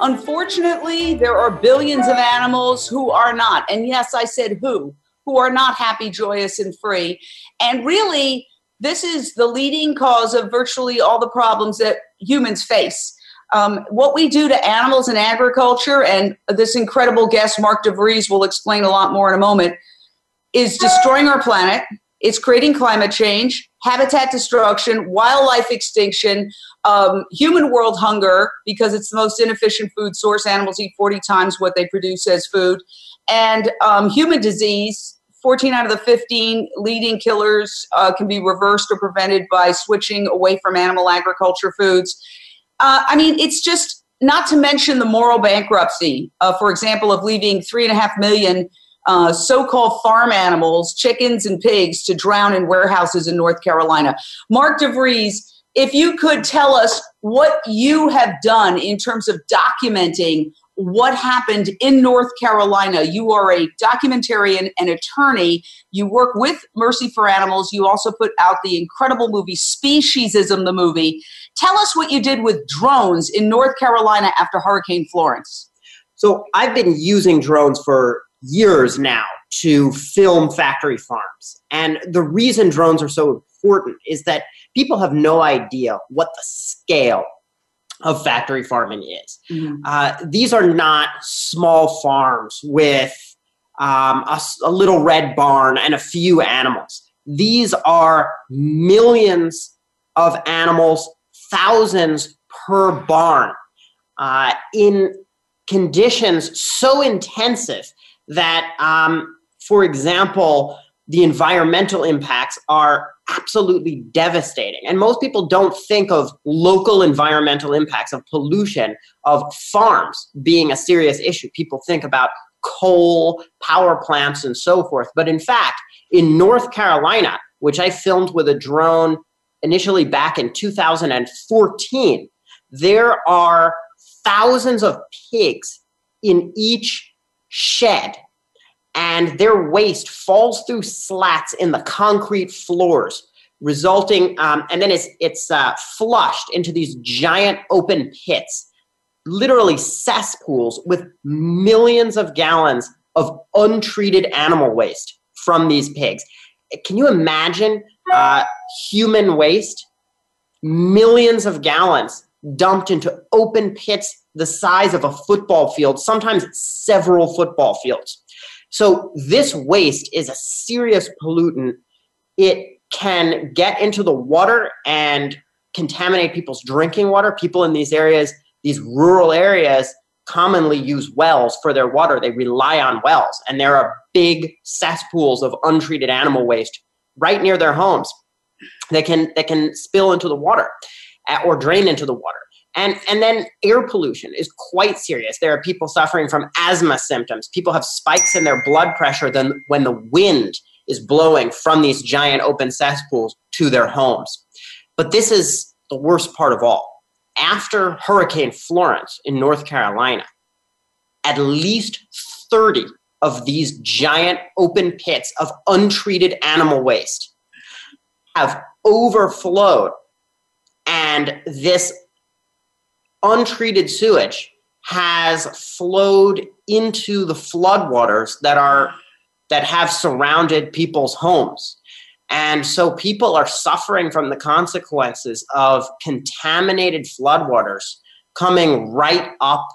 Unfortunately, there are billions of animals who are not. And yes, I said who, who are not happy, joyous, and free. And really, this is the leading cause of virtually all the problems that humans face. Um, what we do to animals in agriculture, and this incredible guest, Mark DeVries, will explain a lot more in a moment, is destroying our planet. It's creating climate change habitat destruction, wildlife extinction, um, human world hunger, because it's the most inefficient food source. Animals eat 40 times what they produce as food, and um, human disease. 14 out of the 15 leading killers uh, can be reversed or prevented by switching away from animal agriculture foods. Uh, I mean, it's just not to mention the moral bankruptcy, uh, for example, of leaving three and a half million uh, so-called farm animals, chickens and pigs, to drown in warehouses in North Carolina. Mark DeVries, if you could tell us what you have done in terms of documenting what happened in North Carolina. You are a documentarian and attorney. You work with Mercy for Animals. You also put out the incredible movie Speciesism, the movie. Tell us what you did with drones in North Carolina after Hurricane Florence. So I've been using drones for years now to film factory farms. And the reason drones are so important is that people have no idea what the scale of factory farming is. Mm-hmm. Uh, these are not small farms with um, a, a little red barn and a few animals. These are millions of animals, thousands per barn, uh, in conditions so intensive that, um, for example, the environmental impacts are absolutely devastating. And most people don't think of local environmental impacts of pollution of farms being a serious issue. People think about coal, power plants, and so forth. But in fact, in North Carolina, which I filmed with a drone initially back in 2014, there are thousands of pigs in each shed and their waste falls through slats in the concrete floors resulting um, and then it's it's uh, flushed into these giant open pits literally cesspools with millions of gallons of untreated animal waste from these pigs. Can you imagine uh, human waste? Millions of gallons dumped into open pits the size of a football field, sometimes several football fields. So this waste is a serious pollutant. It can get into the water and contaminate people's drinking water. People in these areas, these rural areas, commonly use wells for their water. They rely on wells, and there are big cesspools of untreated animal waste right near their homes that can that can spill into the water or drain into the water. And, and then air pollution is quite serious. There are people suffering from asthma symptoms. People have spikes in their blood pressure than when the wind is blowing from these giant open cesspools to their homes. But this is the worst part of all. After Hurricane Florence in North Carolina, at least 30 of these giant open pits of untreated animal waste have overflowed. And this untreated sewage has flowed into the floodwaters that are that have surrounded people's homes. And so people are suffering from the consequences of contaminated floodwaters coming right up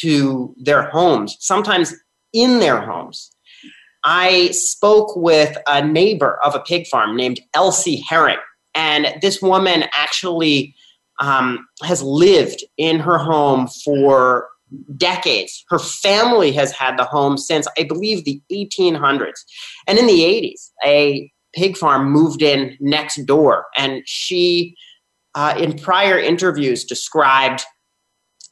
to their homes, sometimes in their homes. I spoke with a neighbor of a pig farm named Elsie Herring, and this woman actually um, has lived in her home for decades. Her family has had the home since, I believe, the 1800s. And in the 80s, a pig farm moved in next door. And she, uh, in prior interviews, described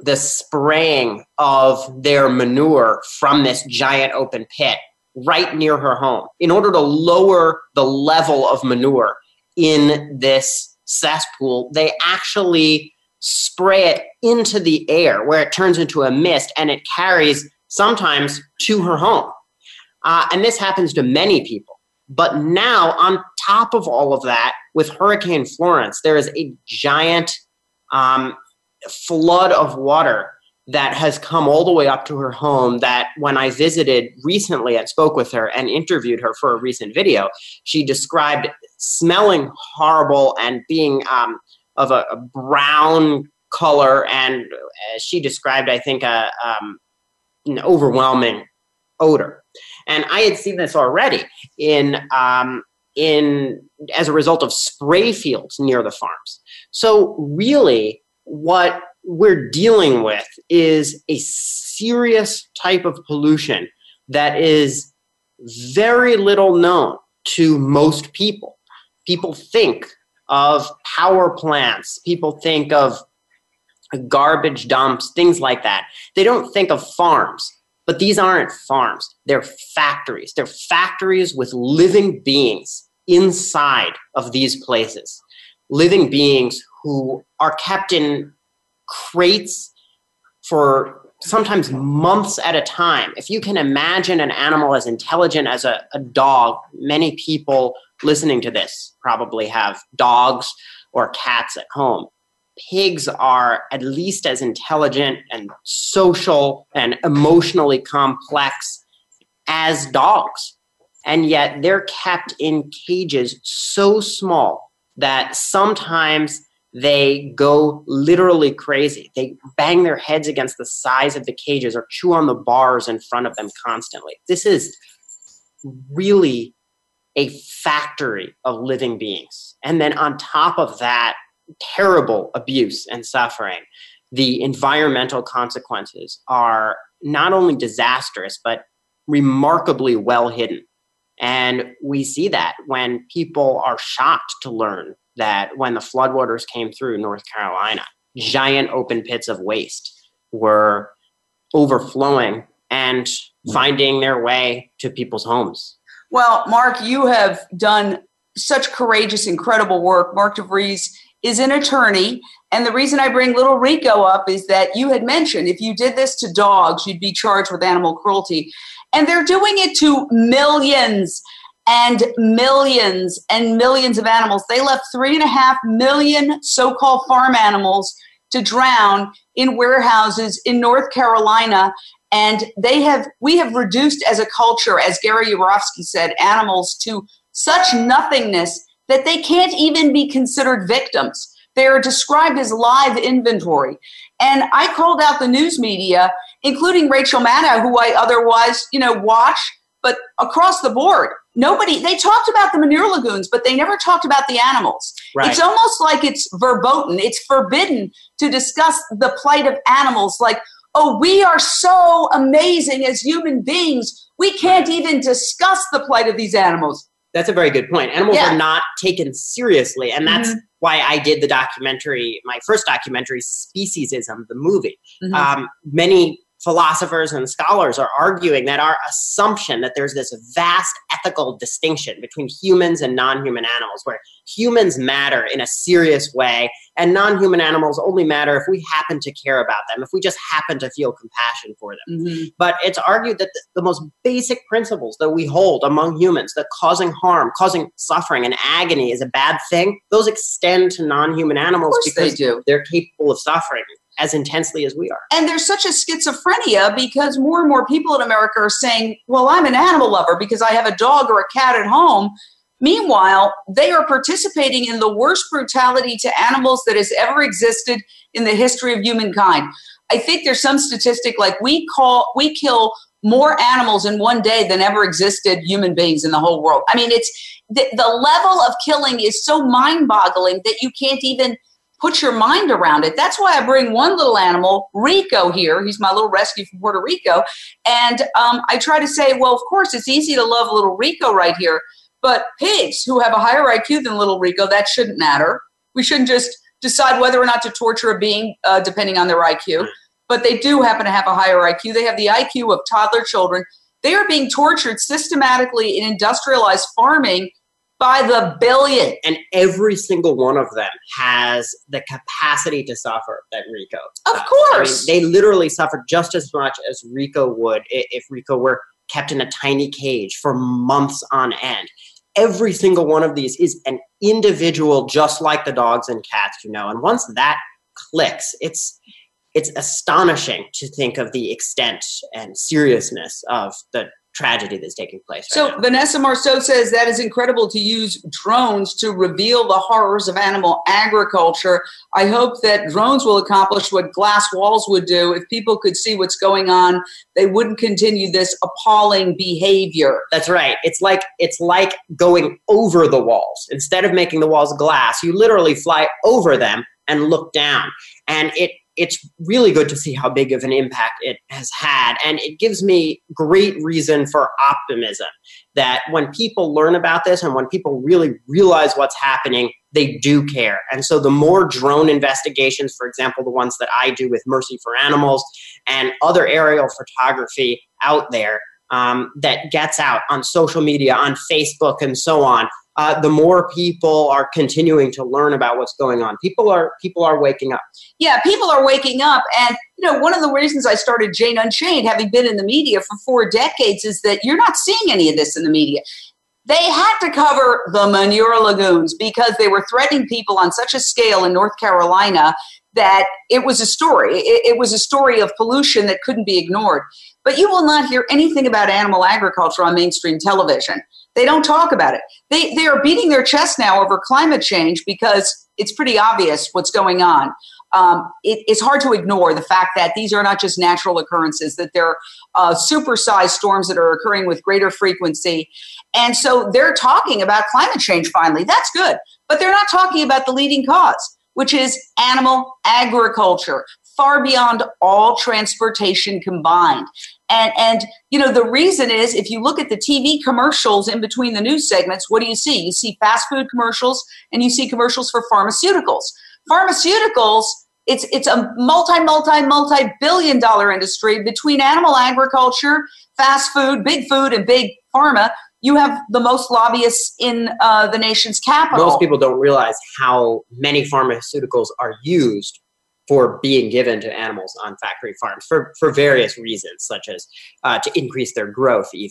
the spraying of their manure from this giant open pit right near her home in order to lower the level of manure in this cesspool. They actually spray it into the air where it turns into a mist and it carries sometimes to her home. Uh, and this happens to many people. But now, on top of all of that, with Hurricane Florence, there is a giant um, flood of water that has come all the way up to her home that when I visited recently and spoke with her and interviewed her for a recent video, she described smelling horrible and being um, of a, a, brown color. And as she described, I think, a, um, an overwhelming odor. And I had seen this already in um, in as a result of spray fields near the farms. So really, what we're dealing with is a serious type of pollution that is very little known to most people. People think of power plants, people think of garbage dumps, things like that. They don't think of farms. But these aren't farms, they're factories. They're factories with living beings inside of these places. Living beings who are kept in crates for sometimes months at a time. If you can imagine an animal as intelligent as a, a, dog, many people listening to this probably have dogs or cats at home. Pigs are at least as intelligent and social and emotionally complex as dogs. And yet they're kept in cages so small that sometimes they go literally crazy. They bang their heads against the sides of the cages or chew on the bars in front of them constantly. This is really a factory of living beings. And then on top of that, terrible abuse and suffering. The environmental consequences are not only disastrous, but remarkably well hidden. And we see that when people are shocked to learn that when the floodwaters came through North Carolina, giant open pits of waste were overflowing and hmm. finding their way to people's homes. Well, Mark, you have done such courageous, incredible work. Mark DeVries is an attorney. And the reason I bring little Rico up is that you had mentioned if you did this to dogs, you'd be charged with animal cruelty. And they're doing it to millions and millions and millions of animals. They left three and a half million so called farm animals to drown in warehouses in North Carolina. And they have, we have reduced as a culture, as Gary Yourofsky said, animals to such nothingness that they can't even be considered victims. They are described as live inventory. And I called out the news media, including Rachel Maddow, who I otherwise, you know, watch, but across the board, nobody they talked about the manure lagoons but they never talked about the animals right. it's almost like it's verboten it's forbidden to discuss the plight of animals like oh we are so amazing as human beings we can't even discuss the plight of these animals that's a very good point animals yeah. are not taken seriously and that's mm-hmm. why i did the documentary my first documentary speciesism the movie mm-hmm. um, many philosophers and scholars are arguing that our assumption that there's this vast ethical distinction between humans and non-human animals where humans matter in a serious way and non-human animals only matter if we happen to care about them if we just happen to feel compassion for them mm-hmm. but it's argued that the, the most basic principles that we hold among humans that causing harm causing suffering and agony is a bad thing those extend to non-human animals because they do. they're capable of suffering as intensely as we are. And there's such a schizophrenia because more and more people in America are saying, well, I'm an animal lover because I have a dog or a cat at home. Meanwhile, they are participating in the worst brutality to animals that has ever existed in the history of humankind. I think there's some statistic like we call we kill more animals in one day than ever existed human beings in the whole world. I mean, it's the, the level of killing is so mind-boggling that you can't even put your mind around it. That's why I bring one little animal, Rico, here. He's my little rescue from Puerto Rico. And um, I try to say, well, of course, it's easy to love little Rico right here. But pigs who have a higher IQ than little Rico, that shouldn't matter. We shouldn't just decide whether or not to torture a being uh, depending on their IQ. but they do happen to have a higher IQ. They have the IQ of toddler children. They are being tortured systematically in industrialized farming by the billion. And every single one of them has the capacity to suffer that Rico. Of does. course. I mean, they literally suffer just as much as Rico would if Rico were kept in a tiny cage for months on end. Every single one of these is an individual, just like the dogs and cats, you know. And once that clicks, it's it's astonishing to think of the extent and seriousness of the tragedy that's taking place. Right So now. Vanessa Marceau says that is incredible to use drones to reveal the horrors of animal agriculture. I hope that drones will accomplish what glass walls would do. If people could see what's going on, they wouldn't continue this appalling behavior. That's right. It's like it's like going over the walls. Instead of making the walls glass, you literally fly over them and look down. And it it's really good to see how big of an impact it has had. And it gives me great reason for optimism that when people learn about this and when people really realize what's happening they do care. And so the more drone investigations for example the ones that i do with mercy for animals and other aerial photography out there um, that gets out on social media, on Facebook, and so on, uh, the more people are continuing to learn about what's going on. People are people are waking up. Yeah, people are waking up. And, you know, one of the reasons I started Jane Unchained, having been in the media for four decades, is that you're not seeing any of this in the media. They had to cover the manure lagoons because they were threatening people on such a scale in North Carolina that it was a story. It, it was a story of pollution that couldn't be ignored. But you will not hear anything about animal agriculture on mainstream television. They don't talk about it. They, they are beating their chest now over climate change because it's pretty obvious what's going on. Um, it, it's hard to ignore the fact that these are not just natural occurrences, that they're uh, supersized storms that are occurring with greater frequency. And so they're talking about climate change finally. That's good. But they're not talking about the leading cause, which is animal agriculture, far beyond all transportation combined. And, and you know the reason is if you look at the TV commercials in between the news segments, what do you see? You see fast food commercials and you see commercials for pharmaceuticals. Pharmaceuticals, it's it's a multi multi multi billion dollar industry between animal agriculture, fast food, big food, and big pharma. You have the most lobbyists in uh, the nation's capital. Most people don't realize how many pharmaceuticals are used for being given to animals on factory farms for, for various reasons, such as uh, to increase their growth, even.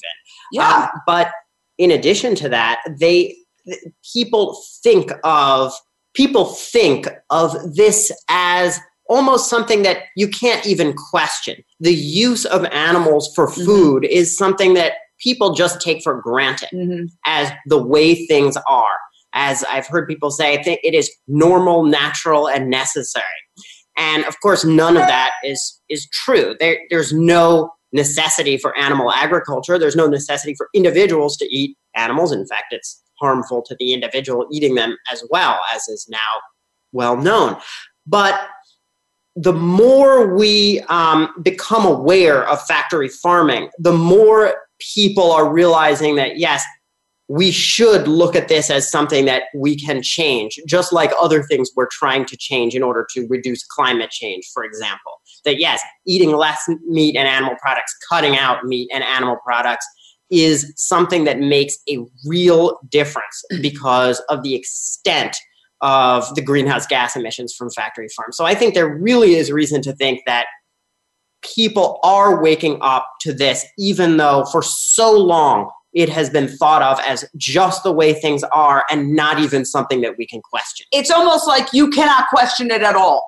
yeah. Um, but in addition to that, they people think of people think of this as almost something that you can't even question. The use of animals for Mhm. food is something that people just take for granted Mhm. as the way things are. As I've heard people say, I think it is normal, natural, and necessary. And of course, none of that is is true. There, there's no necessity for animal agriculture. There's no necessity for individuals to eat animals. In fact, it's harmful to the individual eating them as well, as is now well known. But the more we um, become aware of factory farming, the more people are realizing that yes, we should look at this as something that we can change, just like other things we're trying to change in order to reduce climate change, for example. That yes, eating less meat and animal products, cutting out meat and animal products is something that makes a real difference because of the extent of the greenhouse gas emissions from factory farms. So I think there really is reason to think that people are waking up to this, even though for so long it has been thought of as just the way things are and not even something that we can question. It's almost like you cannot question it at all.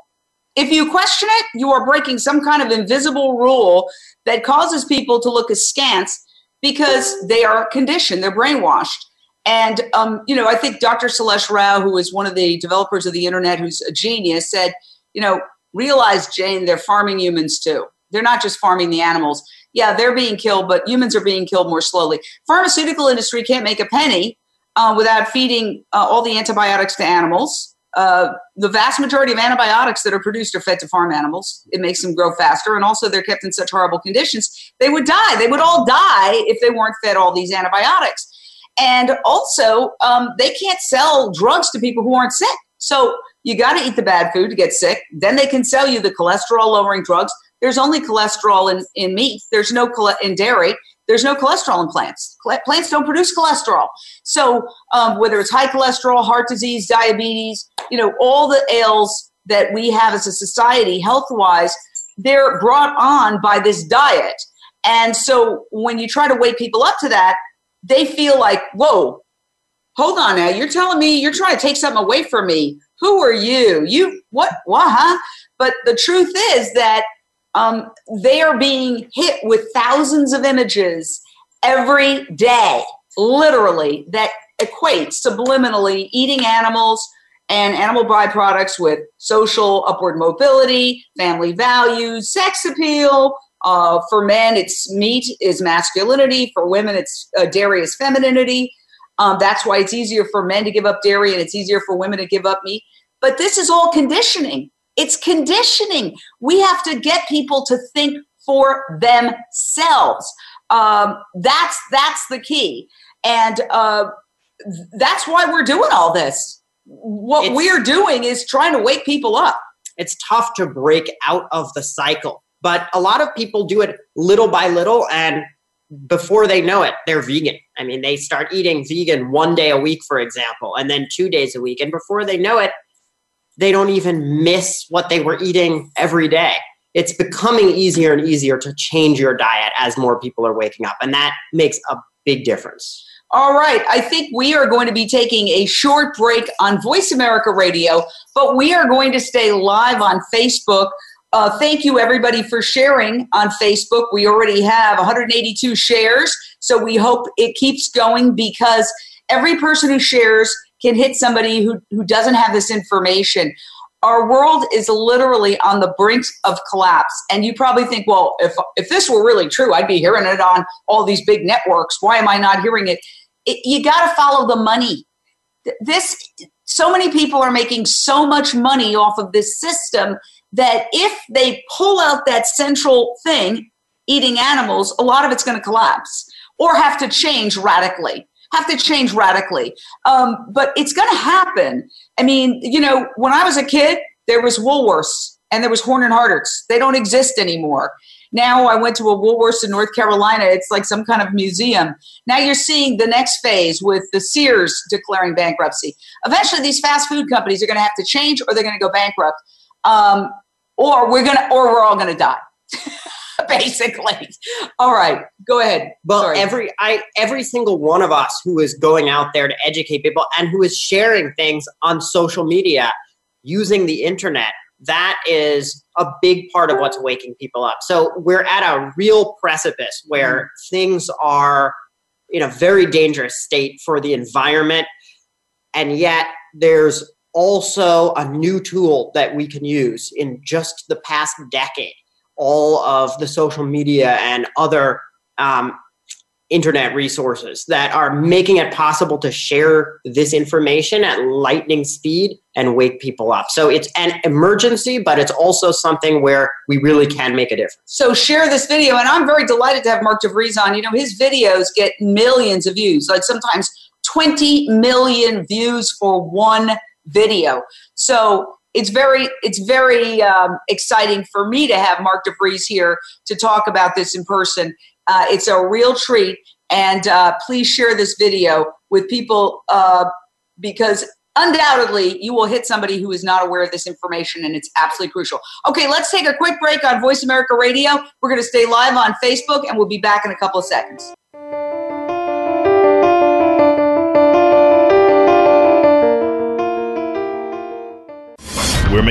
If you question it, you are breaking some kind of invisible rule that causes people to look askance because they are conditioned, they're brainwashed. And, um, you know, I think Dr. Celeste Rao, who is one of the developers of the internet, who's a genius, said, you know, realize, Jane, they're farming humans too. They're not just farming the animals. Yeah, they're being killed, but humans are being killed more slowly. Pharmaceutical industry can't make a penny uh, without feeding uh, all the antibiotics to animals. Uh, the vast majority of antibiotics that are produced are fed to farm animals. It makes them grow faster, and also they're kept in such horrible conditions. They would die. They would all die if they weren't fed all these antibiotics. And also, um, they can't sell drugs to people who aren't sick. So you got to eat the bad food to get sick. Then they can sell you the cholesterol lowering drugs. There's only cholesterol in, in meat. There's no in dairy. There's no cholesterol in plants. Plants don't produce cholesterol. So um, whether it's high cholesterol, heart disease, diabetes, you know, all the ails that we have as a society, health wise, they're brought on by this diet. And so when you try to wake people up to that, they feel like, whoa, hold on now. You're telling me you're trying to take something away from me. Who are you? You, what, what, huh? But the truth is that um, they are being hit with thousands of images every day, literally, that equate subliminally eating animals and animal byproducts with social upward mobility, family values, sex appeal. Uh, for men, it's meat is masculinity. For women, it's uh, dairy is femininity. Um, that's why it's easier for men to give up dairy and it's easier for women to give up meat. But this is all conditioning. It's conditioning. We have to get people to think for themselves. Um, that's that's the key, and uh, that's why we're doing all this. What it's, we're doing is trying to wake people up. It's tough to break out of the cycle, but a lot of people do it little by little, and before they know it, they're vegan. I mean, they start eating vegan one day a week, for example, and then two days a week, and before they know it, they don't even miss what they were eating every day. It's becoming easier and easier to change your diet as more people are waking up, and that makes a big difference. All right, I think we are going to be taking a short break on Voice America Radio, but we are going to stay live on Facebook. Uh, thank you, everybody, for sharing on Facebook. We already have 182 shares, so we hope it keeps going because every person who shares can hit somebody who, who doesn't have this information. Our world is literally on the brink of collapse. And you probably think, well, if, if this were really true, I'd be hearing it on all these big networks. Why am I not hearing it? it you got to follow the money. This, so many people are making so much money off of this system that if they pull out that central thing, eating animals, a lot of it's going to collapse or have to change radically have to change radically. Um, but it's going to happen. I mean, you know, when I was a kid, there was Woolworths and there was Horn and Hardarts. They don't exist anymore. Now I went to a Woolworths in North Carolina. It's like some kind of museum. Now you're seeing the next phase with the Sears declaring bankruptcy. Eventually, these fast food companies are going to have to change, or they're going to go bankrupt, um, or we're going to, or we're all going to die. basically. All right, go ahead. Well, Sorry. every I every single one of us who is going out there to educate people and who is sharing things on social media using the internet, that is a big part of what's waking people up. So we're at a real precipice where mm. things are in a very dangerous state for the environment, and yet there's also a new tool that we can use in just the past decade all of the social media and other um, internet resources that are making it possible to share this information at lightning speed and wake people up. So it's an emergency, but it's also something where we really can make a difference. So share this video, and I'm very delighted to have Mark DeVries on. You know, his videos get millions of views, like sometimes 20 million views for one video. So it's very it's very um, exciting for me to have Mark DeVries here to talk about this in person. Uh, it's a real treat, and uh, please share this video with people uh, because undoubtedly you will hit somebody who is not aware of this information, and it's absolutely crucial. Okay, let's take a quick break on Voice America Radio. We're going to stay live on Facebook, and we'll be back in a couple of seconds.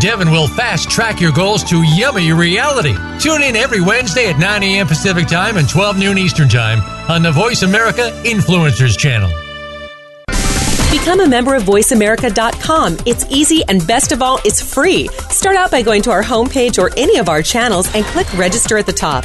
Devin will fast track your goals to yummy reality. Tune in every Wednesday at 9 a.m. Pacific Time and 12 noon Eastern Time on the Voice America Influencers Channel. Become a member of VoiceAmerica.com. It's easy and best of all, it's free. Start out by going to our homepage or any of our channels and click register at the top.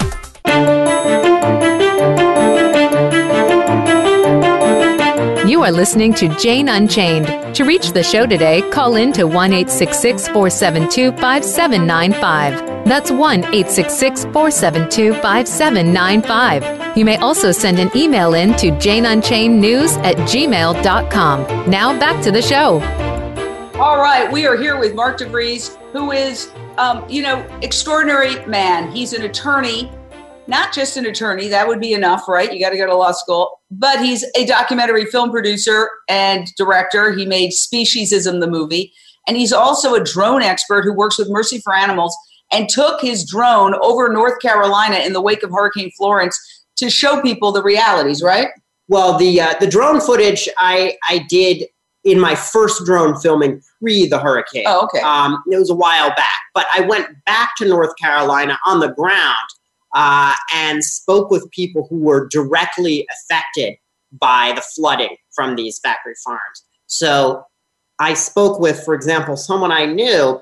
You are listening to Jane Unchained. To reach the show today, call in to 1 472 5795. That's 1 472 5795. You may also send an email in to janeunchainednews at gmail.com. Now back to the show. All right, we are here with Mark DeVries, who is, um, you know, extraordinary man. He's an attorney not just an attorney, that would be enough, right? You got to go to law school. But he's a documentary film producer and director. He made Speciesism, the movie. And he's also a drone expert who works with Mercy for Animals and took his drone over North Carolina in the wake of Hurricane Florence to show people the realities, right? Well, the uh, the drone footage I I did in my first drone filming pre the hurricane. Oh, okay. Um, it was a while back, but I went back to North Carolina on the ground uh, and spoke with people who were directly affected by the flooding from these factory farms. So I spoke with, for example, someone I knew,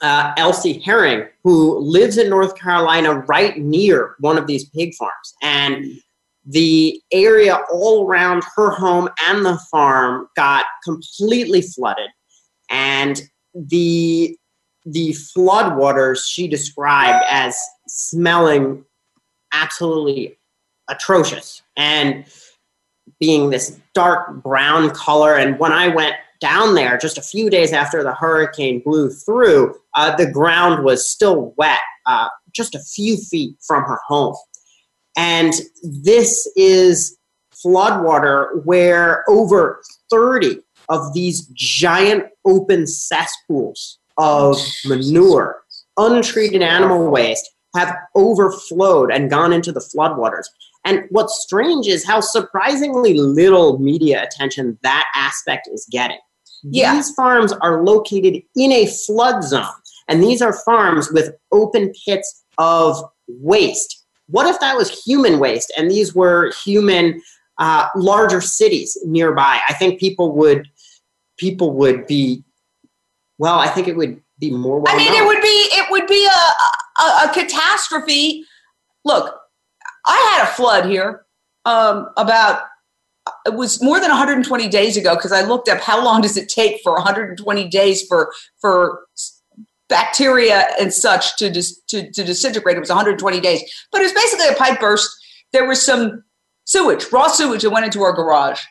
uh, Elsie Herring, who lives in North Carolina right near one of these pig farms. And the area all around her home and the farm got completely flooded. And the the floodwaters she described as smelling absolutely atrocious and being this dark brown color. And when I went down there just a few days after the hurricane blew through, uh, the ground was still wet, uh, just a few feet from her home. And this is floodwater where over 30 of these giant open cesspools of manure, untreated animal waste have overflowed and gone into the floodwaters. And what's strange is how surprisingly little media attention that aspect is getting. Yeah. These farms are located in a flood zone, and these are farms with open pits of waste. What if that was human waste and these were human uh, larger cities nearby? I think people would people would be well. I think it would be more. Well I mean, it would be it would be a, a, a catastrophe. Look, I had a flood here um, about it was more than 120 days ago because I looked up how long does it take for 120 days for for bacteria and such to dis, to, to disintegrate. It was 120 days, but it was basically a pipe burst. There was some sewage, raw sewage that went into our garage.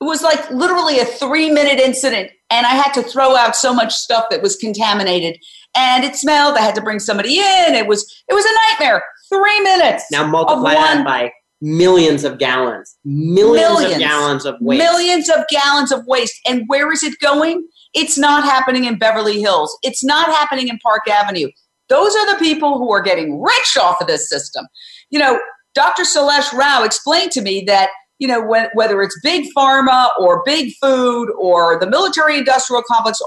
It was like literally a three minute incident, and I had to throw out so much stuff that was contaminated, and it smelled. I had to bring somebody in. It was it was a nightmare. Three minutes. Now multiply that by millions of gallons, millions, millions, of gallons of waste, millions of gallons of waste. And where is it going? It's not happening in Beverly Hills. It's not happening in Park Avenue. Those are the people who are getting rich off of this system. You know, Dr. Celeste Rao explained to me that you know, when, whether it's big pharma or big food or the military industrial complex,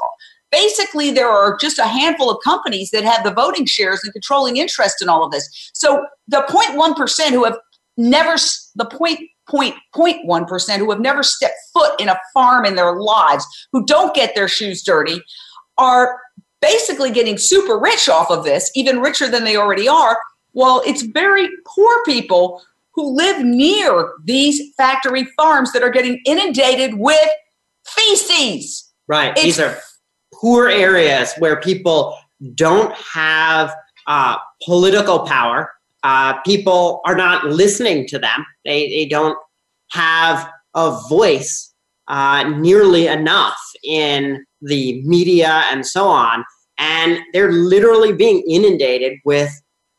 basically there are just a handful of companies that have the voting shares and controlling interest in all of this. So the 0.1% who have never, the point, point, point one percent who have never stepped foot in a farm in their lives, who don't get their shoes dirty, are basically getting super rich off of this, even richer than they already are. Well, it's very poor people who live near these factory farms that are getting inundated with feces. Right. It's, these are poor areas where people don't have uh, political power. Uh, people are not listening to them. They, they don't have a voice uh, nearly enough in the media and so on. And they're literally being inundated with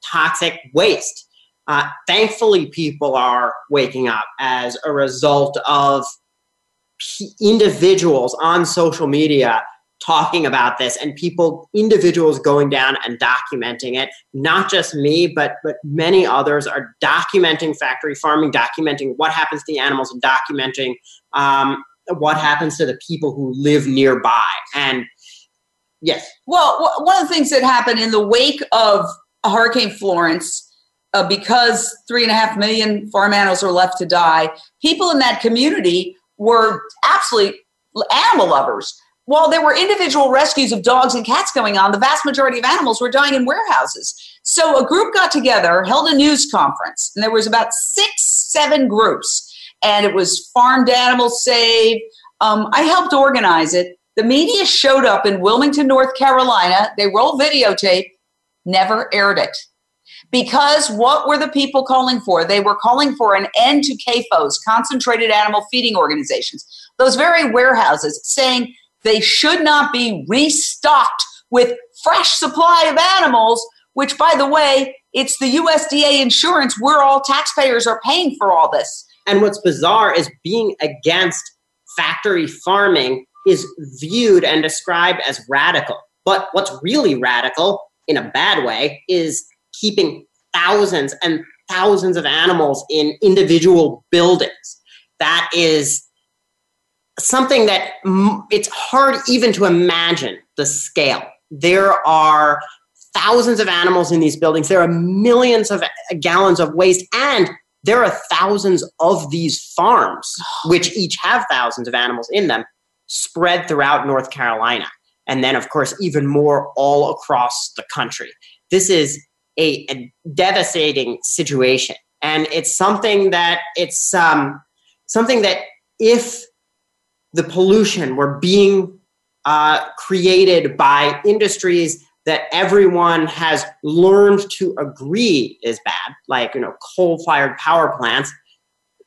toxic waste. Uh, thankfully, people are waking up as a result of p- individuals on social media talking about this and people individuals going down and documenting it. Not just me but but many others are documenting factory farming documenting what happens to the animals and documenting um, what happens to the people who live nearby. And yes? Well one of the things that happened in the wake of hurricane florence uh, because three and a half million farm animals are left to die, people in that community were absolutely animal lovers. While there were individual rescues of dogs and cats going on, the vast majority of animals were dying in warehouses. So a group got together, held a news conference, and there was about six, seven groups, and it was farmed animals saved. Um, I helped organize it. The media showed up in Wilmington, North Carolina. They rolled videotape, never aired it. Because what were the people calling for? They were calling for an end to CAFOs, concentrated animal feeding organizations, those very warehouses, saying they should not be restocked with fresh supply of animals, which, by the way, it's the USDA insurance. We're all taxpayers are paying for all this. And what's bizarre is being against factory farming is viewed and described as radical. But what's really radical in a bad way is keeping thousands and thousands of animals in individual buildings. That is something that it's hard even to imagine the scale. There are thousands of animals in these buildings. There are millions of gallons of waste, and there are thousands of these farms, which each have thousands of animals in them, spread throughout North Carolina. And then, of course, even more all across the country. This is a, a devastating situation, and it's something that it's um, something that if the pollution were being uh, created by industries that everyone has learned to agree is bad, like you know coal-fired power plants,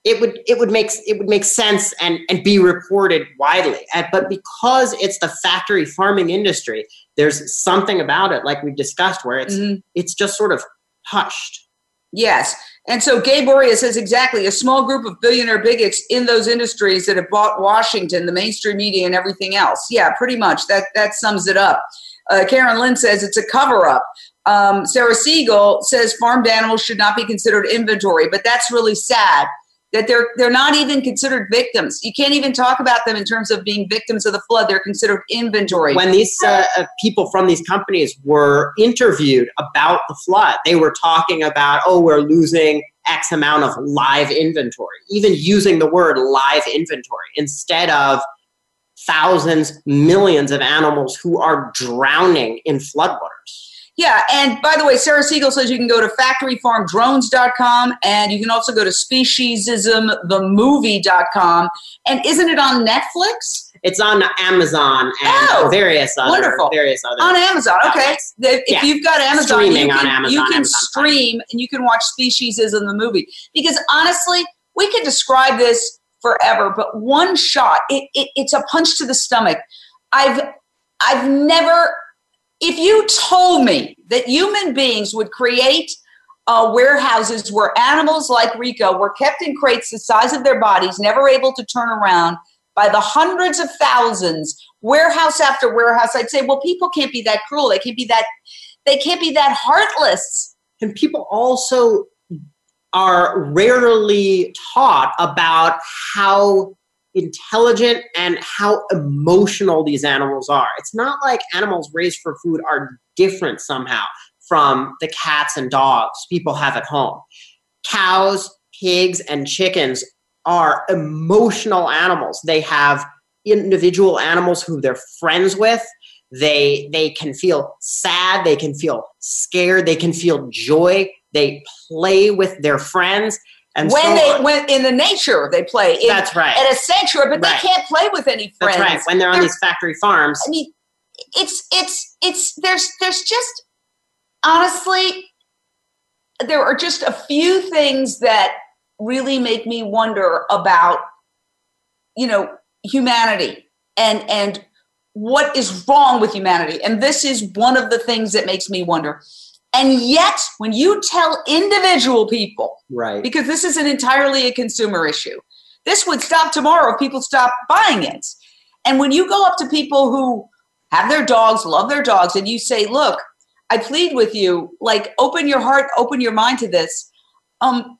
it would it would make it would make sense and and be reported widely. But because it's the factory farming industry, there's something about it, like we've discussed, where it's mm-hmm. it's just sort of hushed. Yes. And so Gabe Boria says exactly a small group of billionaire bigots in those industries that have bought Washington, the mainstream media, and everything else. Yeah, pretty much. That that sums it up. Uh, Karen Lynn says it's a cover up. Um, Sarah Siegel says farmed animals should not be considered inventory, but that's really sad that they're they're not even considered victims. You can't even talk about them in terms of being victims of the flood. They're considered inventory. When these uh, uh, people from these companies were interviewed about the flood, they were talking about, oh, we're losing X amount of live inventory, even using the word live inventory instead of thousands, millions of animals who are drowning in floodwaters. Yeah, and by the way, Sarah Siegel says you can go to factoryfarmdrones.com and you can also go to speciesismthemovie.com. And isn't it on Netflix? It's on Amazon and oh, various other wonderful. various other on Amazon. Okay, if yeah. you've got Amazon, Streaming you can, Amazon, you can Amazon stream Prime. and you can watch Speciesism the movie. Because honestly, we could describe this forever, but one shot, it, it, it's a punch to the stomach. I've I've never if you told me that human beings would create uh, warehouses where animals like Rico were kept in crates the size of their bodies, never able to turn around by the hundreds of thousands, warehouse after warehouse, I'd say, well, people can't be that cruel. They can't be that. They can't be that heartless. And people also are rarely taught about how intelligent and how emotional these animals are. It's not like animals raised for food are different somehow from the cats and dogs people have at home. Cows, pigs, and chickens are emotional animals. They have individual animals who they're friends with. They they can feel sad, they can feel scared, they can feel joy. They play with their friends and when so they when in the nature they play. In, That's right. At a sanctuary, but right. they can't play with any friends. That's right. When they're on they're, these factory farms. I mean, it's it's it's there's there's just honestly, there are just a few things that really make me wonder about, you know, humanity and and what is wrong with humanity. And this is one of the things that makes me wonder. And yet, when you tell individual people, right, because this is an entirely a consumer issue, this would stop tomorrow if people stop buying it. And when you go up to people who have their dogs, love their dogs, and you say, look, I plead with you, like open your heart, open your mind to this. Um,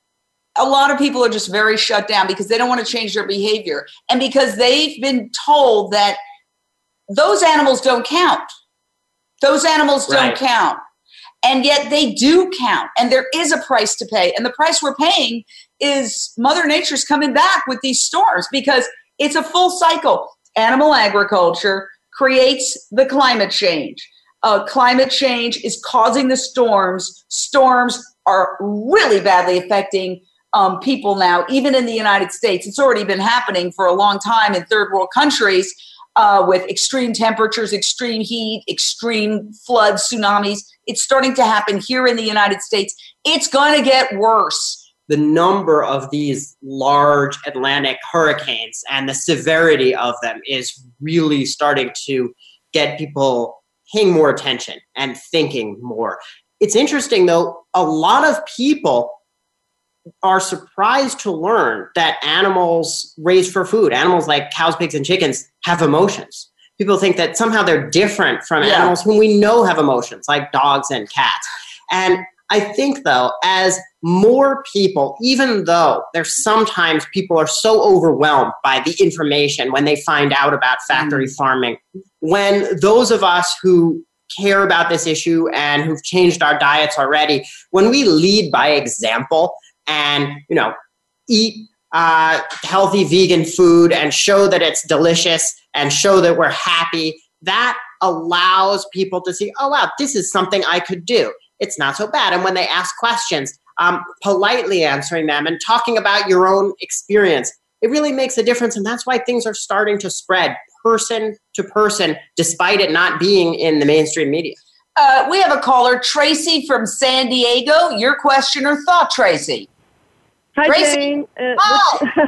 a lot of people are just very shut down because they don't want to change their behavior and because they've been told that those animals don't count. Those animals don't count. And yet they do count. And there is a price to pay. And the price we're paying is Mother Nature's coming back with these storms because it's a full cycle. Animal agriculture creates the climate change. Uh, climate change is causing the storms. Storms are really badly affecting um, people now, even in the United States. It's already been happening for a long time in third world countries uh, with extreme temperatures, extreme heat, extreme floods, tsunamis. It's starting to happen here in the United States. It's going to get worse. the number of these large Atlantic hurricanes and the severity of them is really starting to get people paying more attention and thinking more. It's interesting though, a lot of people are surprised to learn that animals raised for food, animals like cows, pigs, and chickens, have emotions. People think that somehow they're different from Yeah. animals whom we know have emotions, like dogs and cats. And I think, though, as more people, even though there's sometimes people are so overwhelmed by the information when they find out about factory mm. farming, when those of us who care about this issue and who've changed our diets already, when we lead by example and, you know, eat uh, healthy vegan food and show that it's delicious and show that we're happy, that allows people to see, oh, wow, this is something I could do. It's not so bad. And when they ask questions, um, politely answering them and talking about your own experience, it really makes a difference. And that's why things are starting to spread person to person, despite it not being in the mainstream media. Uh, we have a caller, Tracy from San Diego. Your question or thought, Tracy? Hi, Tracy. Jane. Uh, Hi.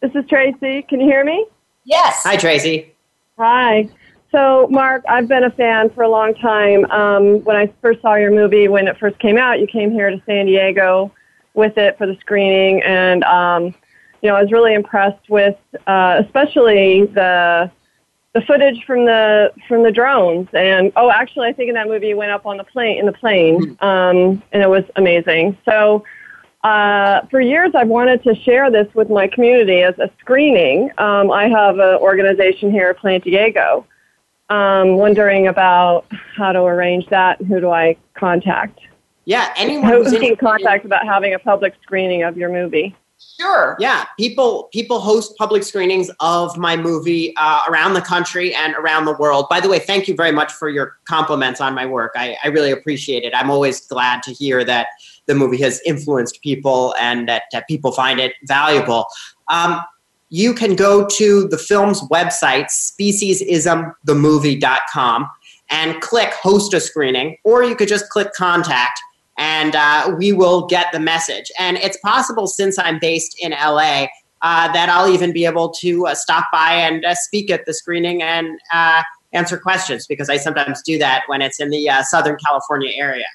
this, this is Tracy. Can you hear me? Yes. Hi, Tracy. Hi. So, Mark, I've been a fan for a long time. Um, when I first saw your movie, when it first came out, you came here to San Diego with it for the screening, and um, you know, I was really impressed with, uh, especially the the footage from the from the drones. And oh, actually, I think in that movie you went up on the plane in the plane, um, and it was amazing. So. Uh, for years, I've wanted to share this with my community as a screening. Um, I have an organization here, at Plant Diego, um, wondering about how to arrange that and who do I contact? Yeah, anyone Who who's can contact about having a public screening of your movie? Sure. Yeah, people people host public screenings of my movie uh, around the country and around the world. By the way, thank you very much for your compliments on my work. I, I really appreciate it. I'm always glad to hear that the movie has influenced people and that, that people find it valuable. Um, you can go to the film's website, speciesismthemovie.com, and click host a screening, or you could just click contact and uh, we will get the message. And it's possible, since I'm based in LA, uh, that I'll even be able to uh, stop by and uh, speak at the screening and uh, answer questions because I sometimes do that when it's in the uh, Southern California area.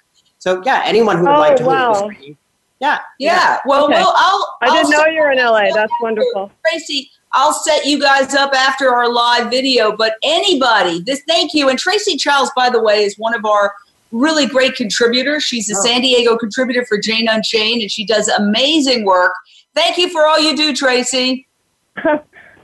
So, yeah, anyone who would Oh, like to wow. screening. Yeah. Yeah. Well, Okay. well, I'll. I I'll didn't know you were in LA. That's wonderful. Tracy, I'll set you guys up after our live video. But anybody, this thank you. And Tracy Charles, by the way, is one of our really great contributors. She's a Oh. San Diego contributor for Jane Unchained, and she does amazing work. Thank you for all you do, Tracy.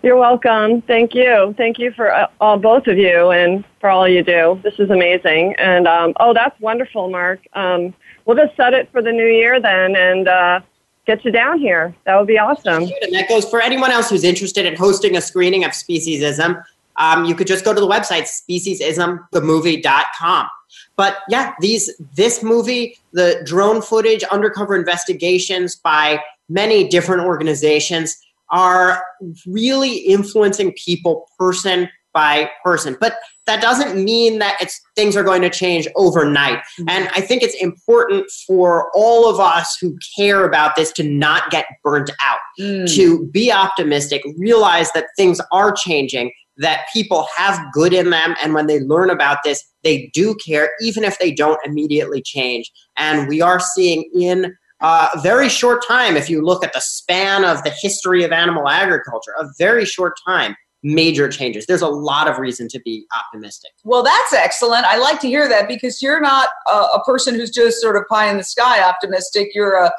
You're welcome. Thank you. Thank you for uh, all both of you and for all you do. This is amazing. And um, oh, that's wonderful, Mark. Um, we'll just set it for the new year then and uh, get you down here. That would be awesome. And that goes for anyone else who's interested in hosting a screening of Speciesism. Um, you could just go to the website speciesismthemovie.com. But yeah, these this movie, the drone footage, undercover investigations by many different organizations are really influencing people person by person. But that doesn't mean that it's things are going to change overnight. Mm-hmm. And I think it's important for all of us who care about this to not get burnt out, mm. to be optimistic, realize that things are changing, that people have good in them, and when they learn about this, they do care, even if they don't immediately change. And we are seeing in a very short time, if you look at the span of the history of animal agriculture, a very short time, major changes. There's a lot of reason to be optimistic. Well, that's excellent. I like to hear that because you're not a, a person who's just sort of pie in the sky optimistic. You're a,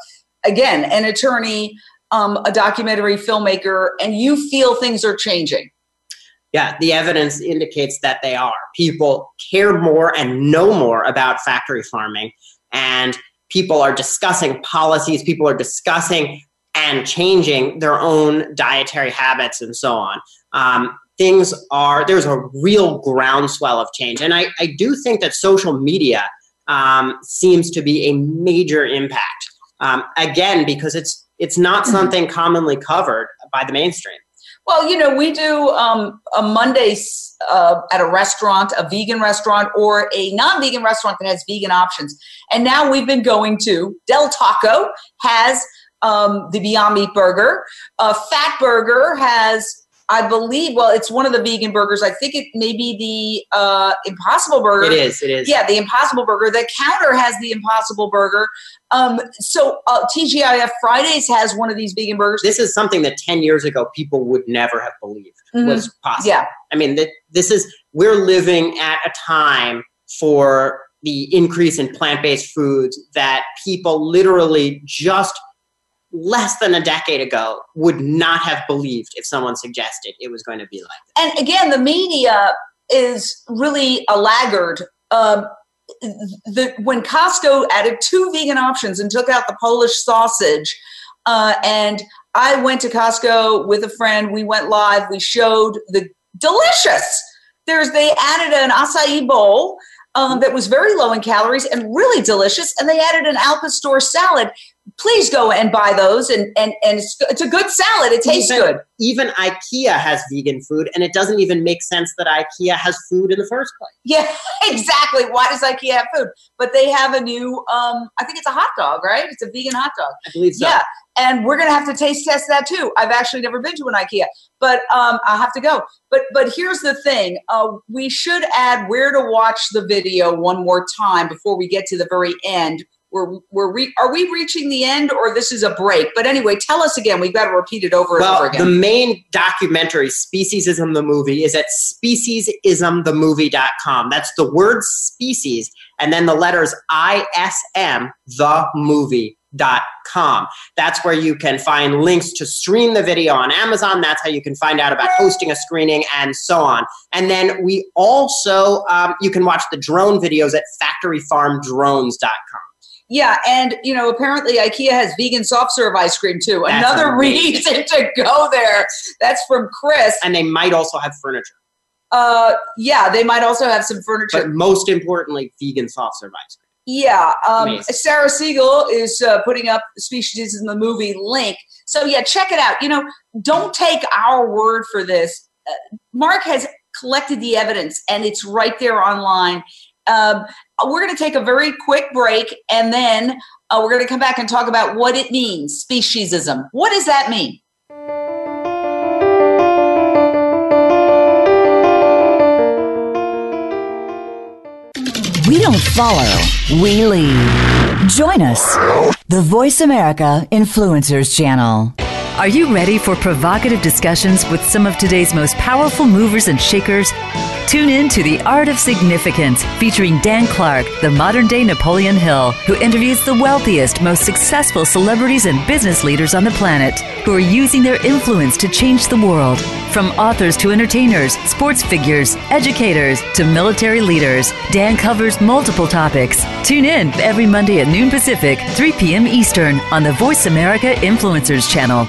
again, an attorney, um, a documentary filmmaker, and you feel things are changing. Yeah, the evidence indicates that they are. People care more and know more about factory farming, and people are discussing policies, people are discussing and changing their own dietary habits and so on. Um, things are, there's a real groundswell of change. And I, I do think that social media um, seems to be a major impact. Um, again, because it's it's not mm-hmm. something commonly covered by the mainstream. Well, you know, we do um, a Monday uh, at a restaurant, a vegan restaurant, or a non vegan restaurant that has vegan options. And now we've been going to Del Taco has um, the Beyond Meat burger. Uh, Fat Burger has, I believe, well, it's one of the vegan burgers. I think it may be the uh, Impossible Burger. It is. It is. Yeah, the Impossible Burger. The counter has the Impossible Burger. Um, so uh, TGIF Fridays has one of these vegan burgers. This is something that 10 years ago people would never have believed mm-hmm. was possible. Yeah. I mean, th- this is, we're living at a time for the increase in plant based foods that people literally just less than a decade ago would not have believed if someone suggested it was going to be like this. And again, the media is really a laggard. Um, the, when Costco added two vegan options and took out the Polish sausage, uh, and I went to Costco with a friend. We went live. We showed the delicious. There's they added an acai bowl um, that was very low in calories and really delicious, and they added an al pastor salad please go and buy those and and and it's, it's a good salad. It tastes even, good. even ikea has vegan food and it doesn't even make sense that ikea has food in the first place. Yeah exactly. Why does ikea have food? But they have a new um i think it's a hot dog right? It's a vegan hot dog. I believe so. Yeah and we're gonna have to taste test that too. I've actually never been to an ikea but um i have to go. But but here's the thing uh, we should add where to watch the video one more time before we get to the very end we're we're re- are we reaching the end or this is a break? But anyway, tell us again. We've got to repeat it over well, and over again. The main documentary, Speciesism the Movie, is at speciesismthemovie.com. That's the word species and then the letters ISM the movie dot com that's where you can find links to stream the video on amazon that's how you can find out about hosting a screening and so on and then we also um, you can watch the drone videos at factoryfarmdrones.com yeah, and you know, apparently IKEA has vegan soft serve ice cream too. That's Another amazing. reason to go there. That's from Chris. And they might also have furniture. Uh, yeah, they might also have some furniture. But most importantly, vegan soft serve ice cream. Yeah, um, Sarah Siegel is uh, putting up Speciesism the movie link. So yeah, check it out. You know, don't take our word for this. Uh, Mark has collected the evidence, and it's right there online. Um, we're going to take a very quick break and then uh, we're going to come back and talk about what it means speciesism. What does that mean? We don't follow, we lead. Join us, the Voice America Influencers Channel. Are you ready for provocative discussions with some of today's most powerful movers and shakers? Tune in to The Art of Significance, featuring Dan Clark, the modern day Napoleon Hill, who interviews the wealthiest, most successful celebrities and business leaders on the planet who are using their influence to change the world. From authors to entertainers, sports figures, educators to military leaders, Dan covers multiple topics. Tune in every Monday at noon Pacific, 3 p.m. Eastern on the Voice America Influencers channel.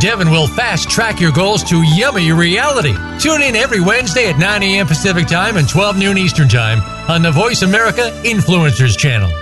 Devin will fast track your goals to yummy reality. Tune in every Wednesday at 9 a.m. Pacific Time and 12 noon Eastern Time on the Voice America Influencers Channel.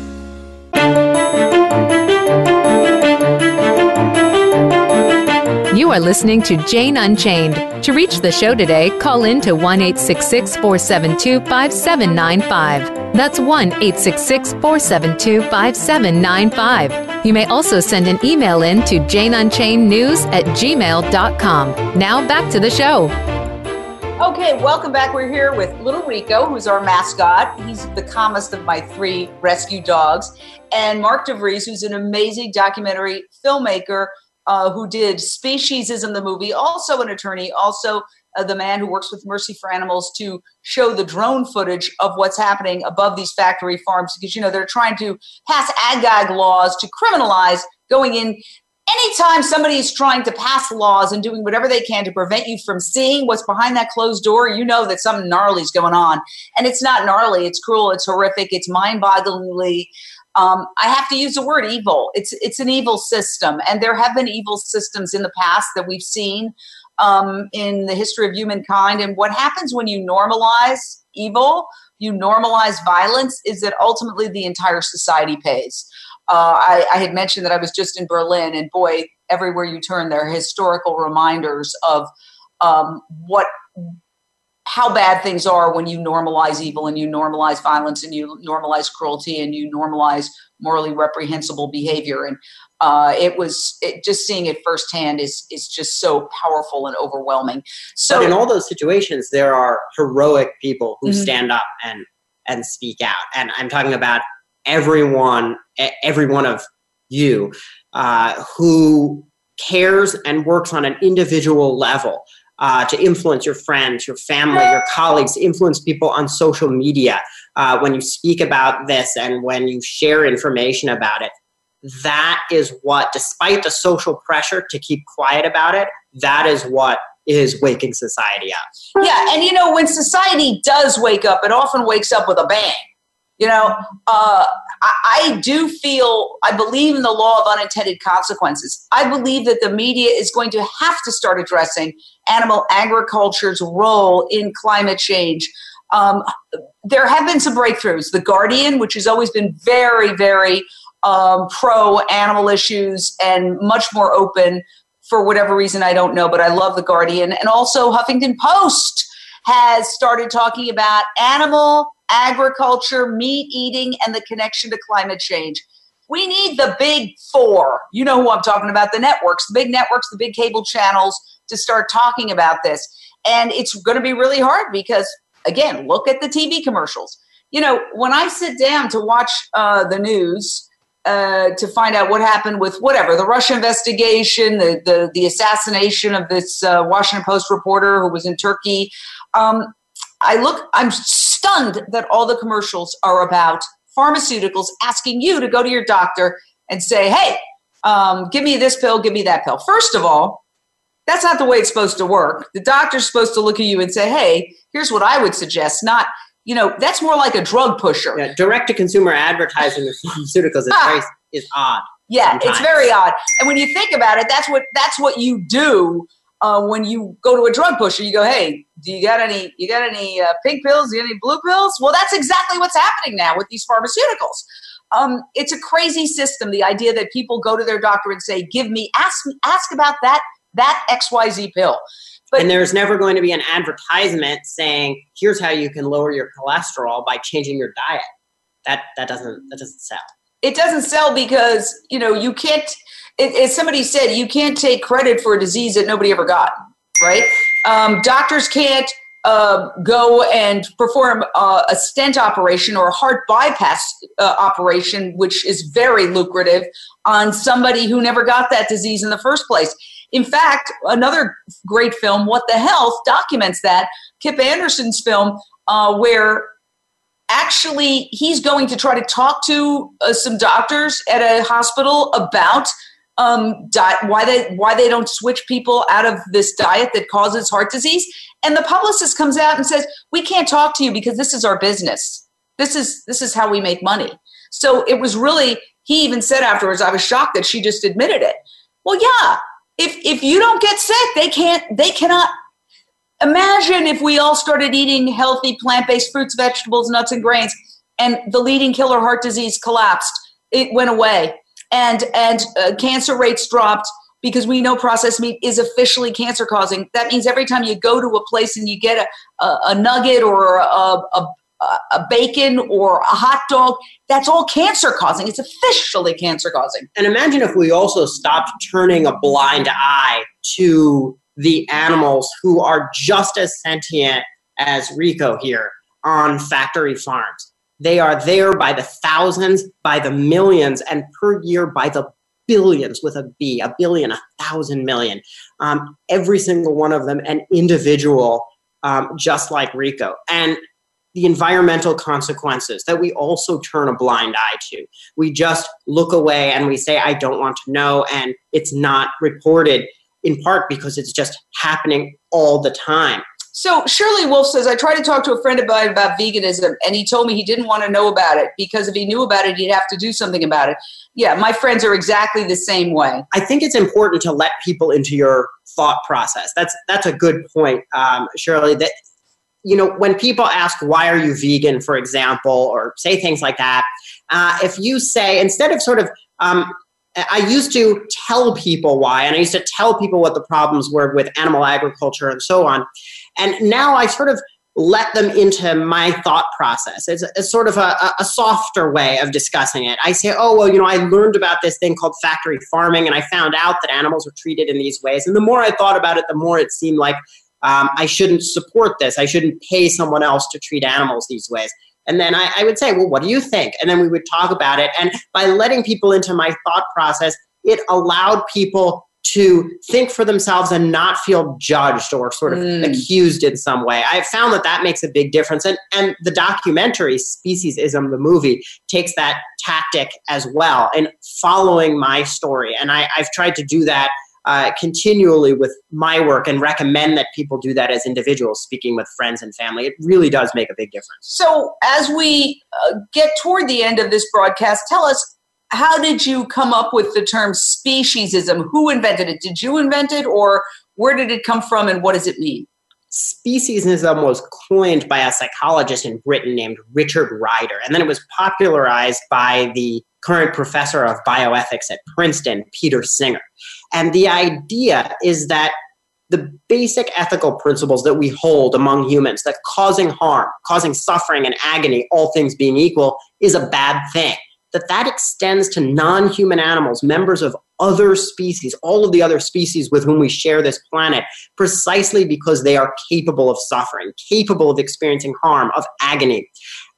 You are listening to Jane Unchained. To reach the show today, call in to 1 472 5795. That's 1 472 5795. You may also send an email in to janeunchainednews at gmail.com. Now back to the show. Okay, welcome back. We're here with little Rico, who's our mascot. He's the calmest of my three rescue dogs. And Mark Devries, who's an amazing documentary filmmaker uh, who did Speciesism, the movie, also an attorney, also uh, the man who works with Mercy for Animals to show the drone footage of what's happening above these factory farms because, you know, they're trying to pass ag laws to criminalize going in. Anytime somebody is trying to pass laws and doing whatever they can to prevent you from seeing what's behind that closed door, you know that something gnarly is going on. And it's not gnarly, it's cruel, it's horrific, it's mind bogglingly um, I have to use the word evil. It's it's an evil system, and there have been evil systems in the past that we've seen um, in the history of humankind. And what happens when you normalize evil, you normalize violence, is that ultimately the entire society pays. Uh, I, I had mentioned that I was just in Berlin, and boy, everywhere you turn, there are historical reminders of um, what how bad things are when you normalize evil and you normalize violence and you normalize cruelty and you normalize morally reprehensible behavior. And uh, it was it, just seeing it firsthand is is just so powerful and overwhelming. So but in all those situations there are heroic people who mm-hmm. stand up and and speak out. And i'm talking about everyone every one of you uh, who cares and works on an individual level uh, to influence your friends, your family, your colleagues, influence people on social media uh, when you speak about this and when you share information about it. That is what, despite the social pressure to keep quiet about it, that is what is waking society up. Yeah, and you know, when society does wake up, it often wakes up with a bang. You know, uh, I, I do feel, I believe in the law of unintended consequences. I believe that the media is going to have to start addressing animal agriculture's role in climate change. Um, there have been some breakthroughs. The Guardian, which has always been very, very um, pro animal issues and much more open for whatever reason, I don't know, but I love The Guardian. And also, Huffington Post has started talking about animal agriculture, meat eating, and the connection to climate change. We need the big four. You know who I'm talking about the networks, the big networks, the big cable channels to start talking about this. And it's going to be really hard because, again, look at the TV commercials. You know, when I sit down to watch uh, the news, uh, to find out what happened with whatever the Russia investigation, the the, the assassination of this uh, Washington Post reporter who was in Turkey. Um, I look, I'm stunned that all the commercials are about pharmaceuticals asking you to go to your doctor and say, hey, um, give me this pill, give me that pill. First of all, that's not the way it's supposed to work. The doctor's supposed to look at you and say, hey, here's what I would suggest, not, you know, that's more like a drug pusher. Yeah, direct to consumer advertising of pharmaceuticals is, very, is odd. Yeah, sometimes. it's very odd. And when you think about it, that's what that's what you do uh, when you go to a drug pusher, you go, "Hey, do you got any? You got any uh, pink pills? Do you got any blue pills?" Well, that's exactly what's happening now with these pharmaceuticals. Um, it's a crazy system. The idea that people go to their doctor and say, "Give me, ask, me, ask about that that X Y Z pill." But, and there's never going to be an advertisement saying, "Here's how you can lower your cholesterol by changing your diet." That that doesn't that doesn't sell. It doesn't sell because you know you can't. As somebody said, you can't take credit for a disease that nobody ever got. Right? Um, doctors can't uh, go and perform uh, a stent operation or a heart bypass uh, operation, which is very lucrative, on somebody who never got that disease in the first place. In fact, another great film, What the Health, documents that. Kip Anderson's film, uh, where actually he's going to try to talk to uh, some doctors at a hospital about um, diet, why they why they don't switch people out of this diet that causes heart disease. And the publicist comes out and says, "We can't talk to you because this is our business. This is this is how we make money." So it was really he even said afterwards, "I was shocked that she just admitted it." Well, yeah. If if you don't get sick, they can't. They cannot. Imagine if we all started eating healthy plant-based fruits, vegetables, nuts, and grains, and the leading killer heart disease collapsed. It went away and and uh, cancer rates dropped because we know processed meat is officially cancer causing. That means every time you go to a place and you get a, a, a nugget or a, a, a, bacon or a hot dog, that's all cancer causing. It's officially cancer causing. And imagine if we also stopped turning a blind eye to the animals who are just as sentient as Rico here on factory farms. They are there by the thousands, by the millions, and per year by the billions with a B, a billion, a thousand million. Um, every single one of them an individual, um, just like Rico. And the environmental consequences that we also turn a blind eye to. We just look away and we say, I don't want to know, and it's not reported in part because it's just happening all the time. So Shirley Wolf says, I tried to talk to a friend mine about veganism, and he told me he didn't want to know about it because if he knew about it, he'd have to do something about it. Yeah, my friends are exactly the same way. I think it's important to let people into your thought process. That's that's a good point, um, Shirley. That you know, when people ask why are you vegan, for example, or say things like that, uh, if you say instead of sort of um, I used to tell people why, and I used to tell people what the problems were with animal agriculture and so on. And now I sort of let them into my thought process. It's, it's sort of a, a, softer way of discussing it. I say, oh, well, you know, I learned about this thing called factory farming and I found out that animals are treated in these ways. And the more I thought about it, the more it seemed like um, I shouldn't support this. I shouldn't pay someone else to treat animals these ways. And then I, I would say, well, what do you think? And then we would talk about it. And by letting people into my thought process, it allowed people to think for themselves and not feel judged or sort of mm. accused in some way. I've found that that makes a big difference. And, and the documentary, Speciesism, the movie, takes that tactic as well in following my story. And I, I've tried to do that uh, continually with my work and recommend that people do that as individuals, speaking with friends and family. It really does make a big difference. So, as we uh, get toward the end of this broadcast, tell us how did you come up with the term speciesism? Who invented it? Did you invent it, or where did it come from, and what does it mean? Speciesism was coined by a psychologist in Britain named Richard Ryder, and then it was popularized by the current professor of bioethics at Princeton, Peter Singer. And the idea is that the basic ethical principles that we hold among humans that causing harm, causing suffering and agony, all things being equal, is a bad thing that that extends to non-human animals, members of other species, all of the other species with whom we share this planet, precisely because they are capable of suffering, capable of experiencing harm, of agony.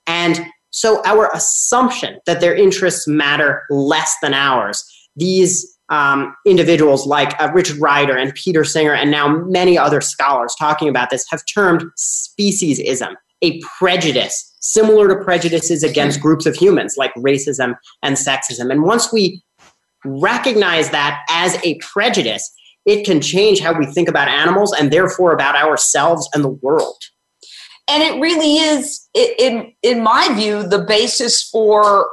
And so our assumption that their interests matter less than ours, these um, individuals like uh, Richard Ryder and Peter Singer, and now many other scholars talking about this, have termed speciesism, a prejudice similar to prejudices against groups of humans like racism and sexism. And once we recognize that as a prejudice, it can change how we think about animals and therefore about ourselves and the world. And it really is, in in my view, the basis for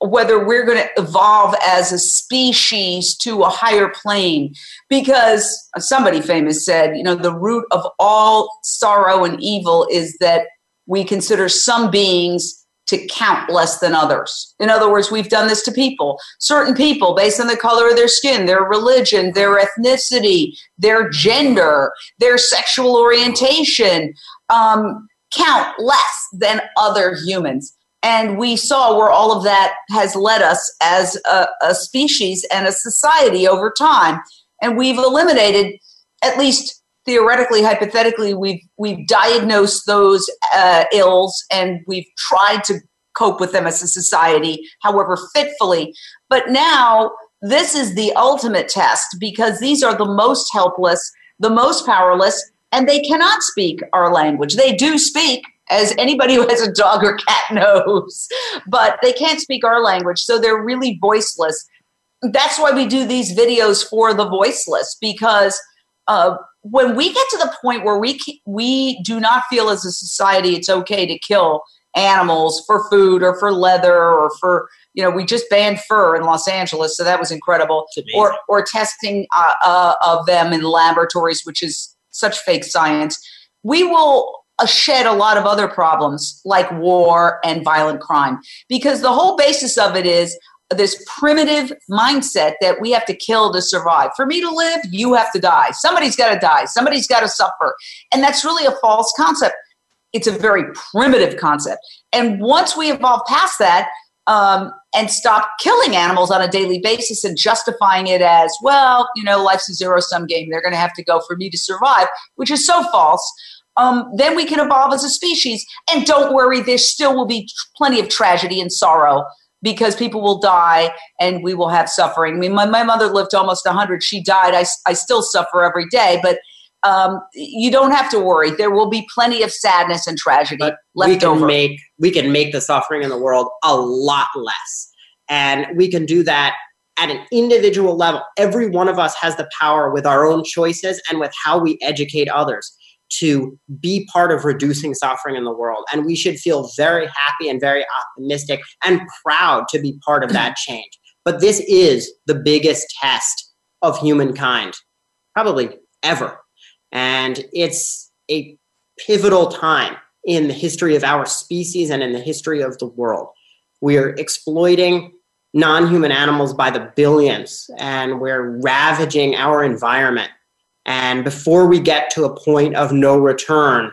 whether we're going to evolve as a species to a higher plane. Because somebody famous said, you know, the root of all sorrow and evil is that we consider some beings to count less than others. In other words, we've done this to people, certain people, based on the color of their skin, their religion, their ethnicity, their gender, their sexual orientation, um, count less than other humans. And we saw where all of that has led us as a, a species and a society over time. And we've eliminated at least theoretically, hypothetically, we've we've diagnosed those uh, ills and we've tried to cope with them as a society, however fitfully. But now this is the ultimate test because these are the most helpless, the most powerless, and they cannot speak our language. They do speak, as anybody who has a dog or cat knows, but they can't speak our language, so they're really voiceless. That's why we do these videos for the voiceless because uh, when we get to the point where we we do not feel as a society it's okay to kill animals for food or for leather or for you know we just banned fur in Los Angeles so that was incredible. Or or testing uh, uh, of them in laboratories which is such fake science. We will shed a lot of other problems like war and violent crime because the whole basis of it is this primitive mindset that we have to kill to survive. For me to live, you have to die. Somebody's got to die. Somebody's got to suffer. And that's really a false concept. It's a very primitive concept. And once we evolve past that um, and stop killing animals on a daily basis and justifying it as, well, you know, life's a zero sum game. They're going to have to go for me to survive, which is so false. Um, then we can evolve as a species. And don't worry, there still will be plenty of tragedy and sorrow because people will die and we will have suffering. I mean, my, my mother lived almost 100. She died. I, I still suffer every day, but um, you don't have to worry. There will be plenty of sadness and tragedy but left we can over. Make, we can make the suffering in the world a lot less. And we can do that at an individual level. Every one of us has the power with our own choices and with how we educate others to be part of reducing suffering in the world. And we should feel very happy and very optimistic and proud to be part of that change. But this is the biggest test of humankind, probably ever. And it's a pivotal time in the history of our species and in the history of the world. We are exploiting non human animals by the billions, and we're ravaging our environment and before we get to a point of no return,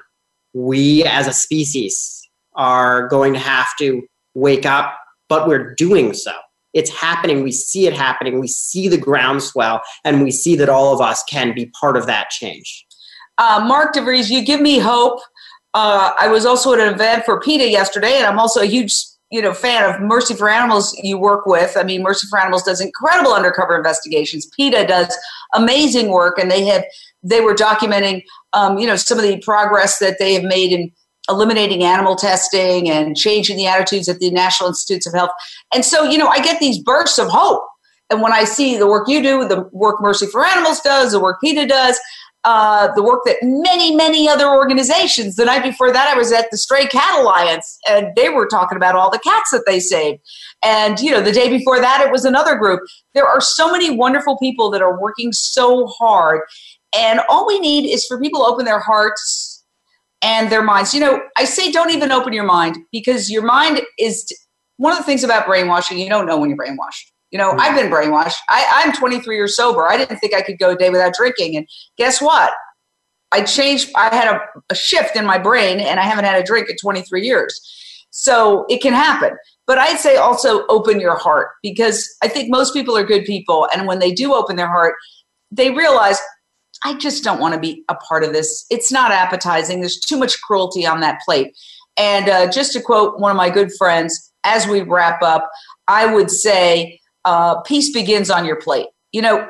we as a species are going to have to wake up, but we're doing so. It's happening. We see it happening. We see the groundswell, and we see that all of us can be part of that change. Uh, Mark Devries, you give me hope. Uh, I was also at an event for PETA yesterday, and I'm also a huge you know fan of Mercy for Animals you work with. I mean, Mercy for Animals does incredible undercover investigations. PETA does amazing work, and they have they were documenting um, you know some of the progress that they have made in eliminating animal testing and changing the attitudes at the National Institutes of Health. And so you know I get these bursts of hope. And when I see the work you do, the work Mercy for Animals does, the work PETA does, uh, the work that many, many other organizations. The night before that, I was at the Stray Cat Alliance, and they were talking about all the cats that they saved. And you know, the day before that, it was another group. There are so many wonderful people that are working so hard, and all we need is for people to open their hearts and their minds. You know, I say don't even open your mind because your mind is one of the things about brainwashing. You don't know when you're brainwashed you know, I've been brainwashed. I, I'm 23 years sober. I didn't think I could go a day without drinking. And guess what? I changed, I had a, a shift in my brain and I haven't had a drink in 23 years. So it can happen. But I'd say also open your heart because I think most people are good people. And when they do open their heart, they realize, I just don't want to be a part of this. It's not appetizing. There's too much cruelty on that plate. And uh, just to quote one of my good friends, as we wrap up, I would say, uh, peace begins on your plate. You know,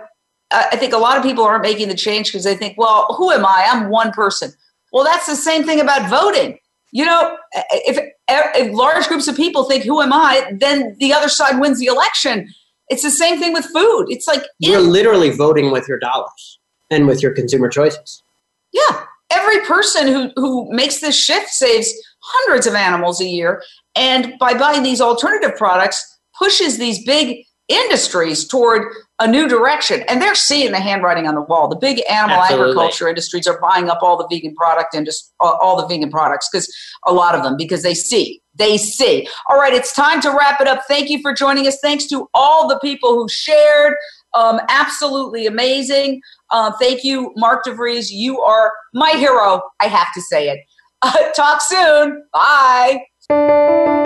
I think a lot of people aren't making the change because they think, well, who am I? I'm one person. Well, that's the same thing about voting. You know, if, if large groups of people think, who am I? Then the other side wins the election. It's the same thing with food. It's like you're literally voting with your dollars and with your consumer choices. Yeah. Every person who, who makes this shift saves hundreds of animals a year. And by buying these alternative products, pushes these big industries toward a new direction. And they're seeing the handwriting on the wall. The big animal Absolutely. agriculture industries are buying up all the vegan product and just all the vegan products because a lot of them because they see they see. All right it's time to wrap it up. Thank you for joining us. Thanks to all the people who shared. Um, absolutely amazing. Uh, thank you mark devries. You are my hero. I have to say it. Uh, talk soon. Bye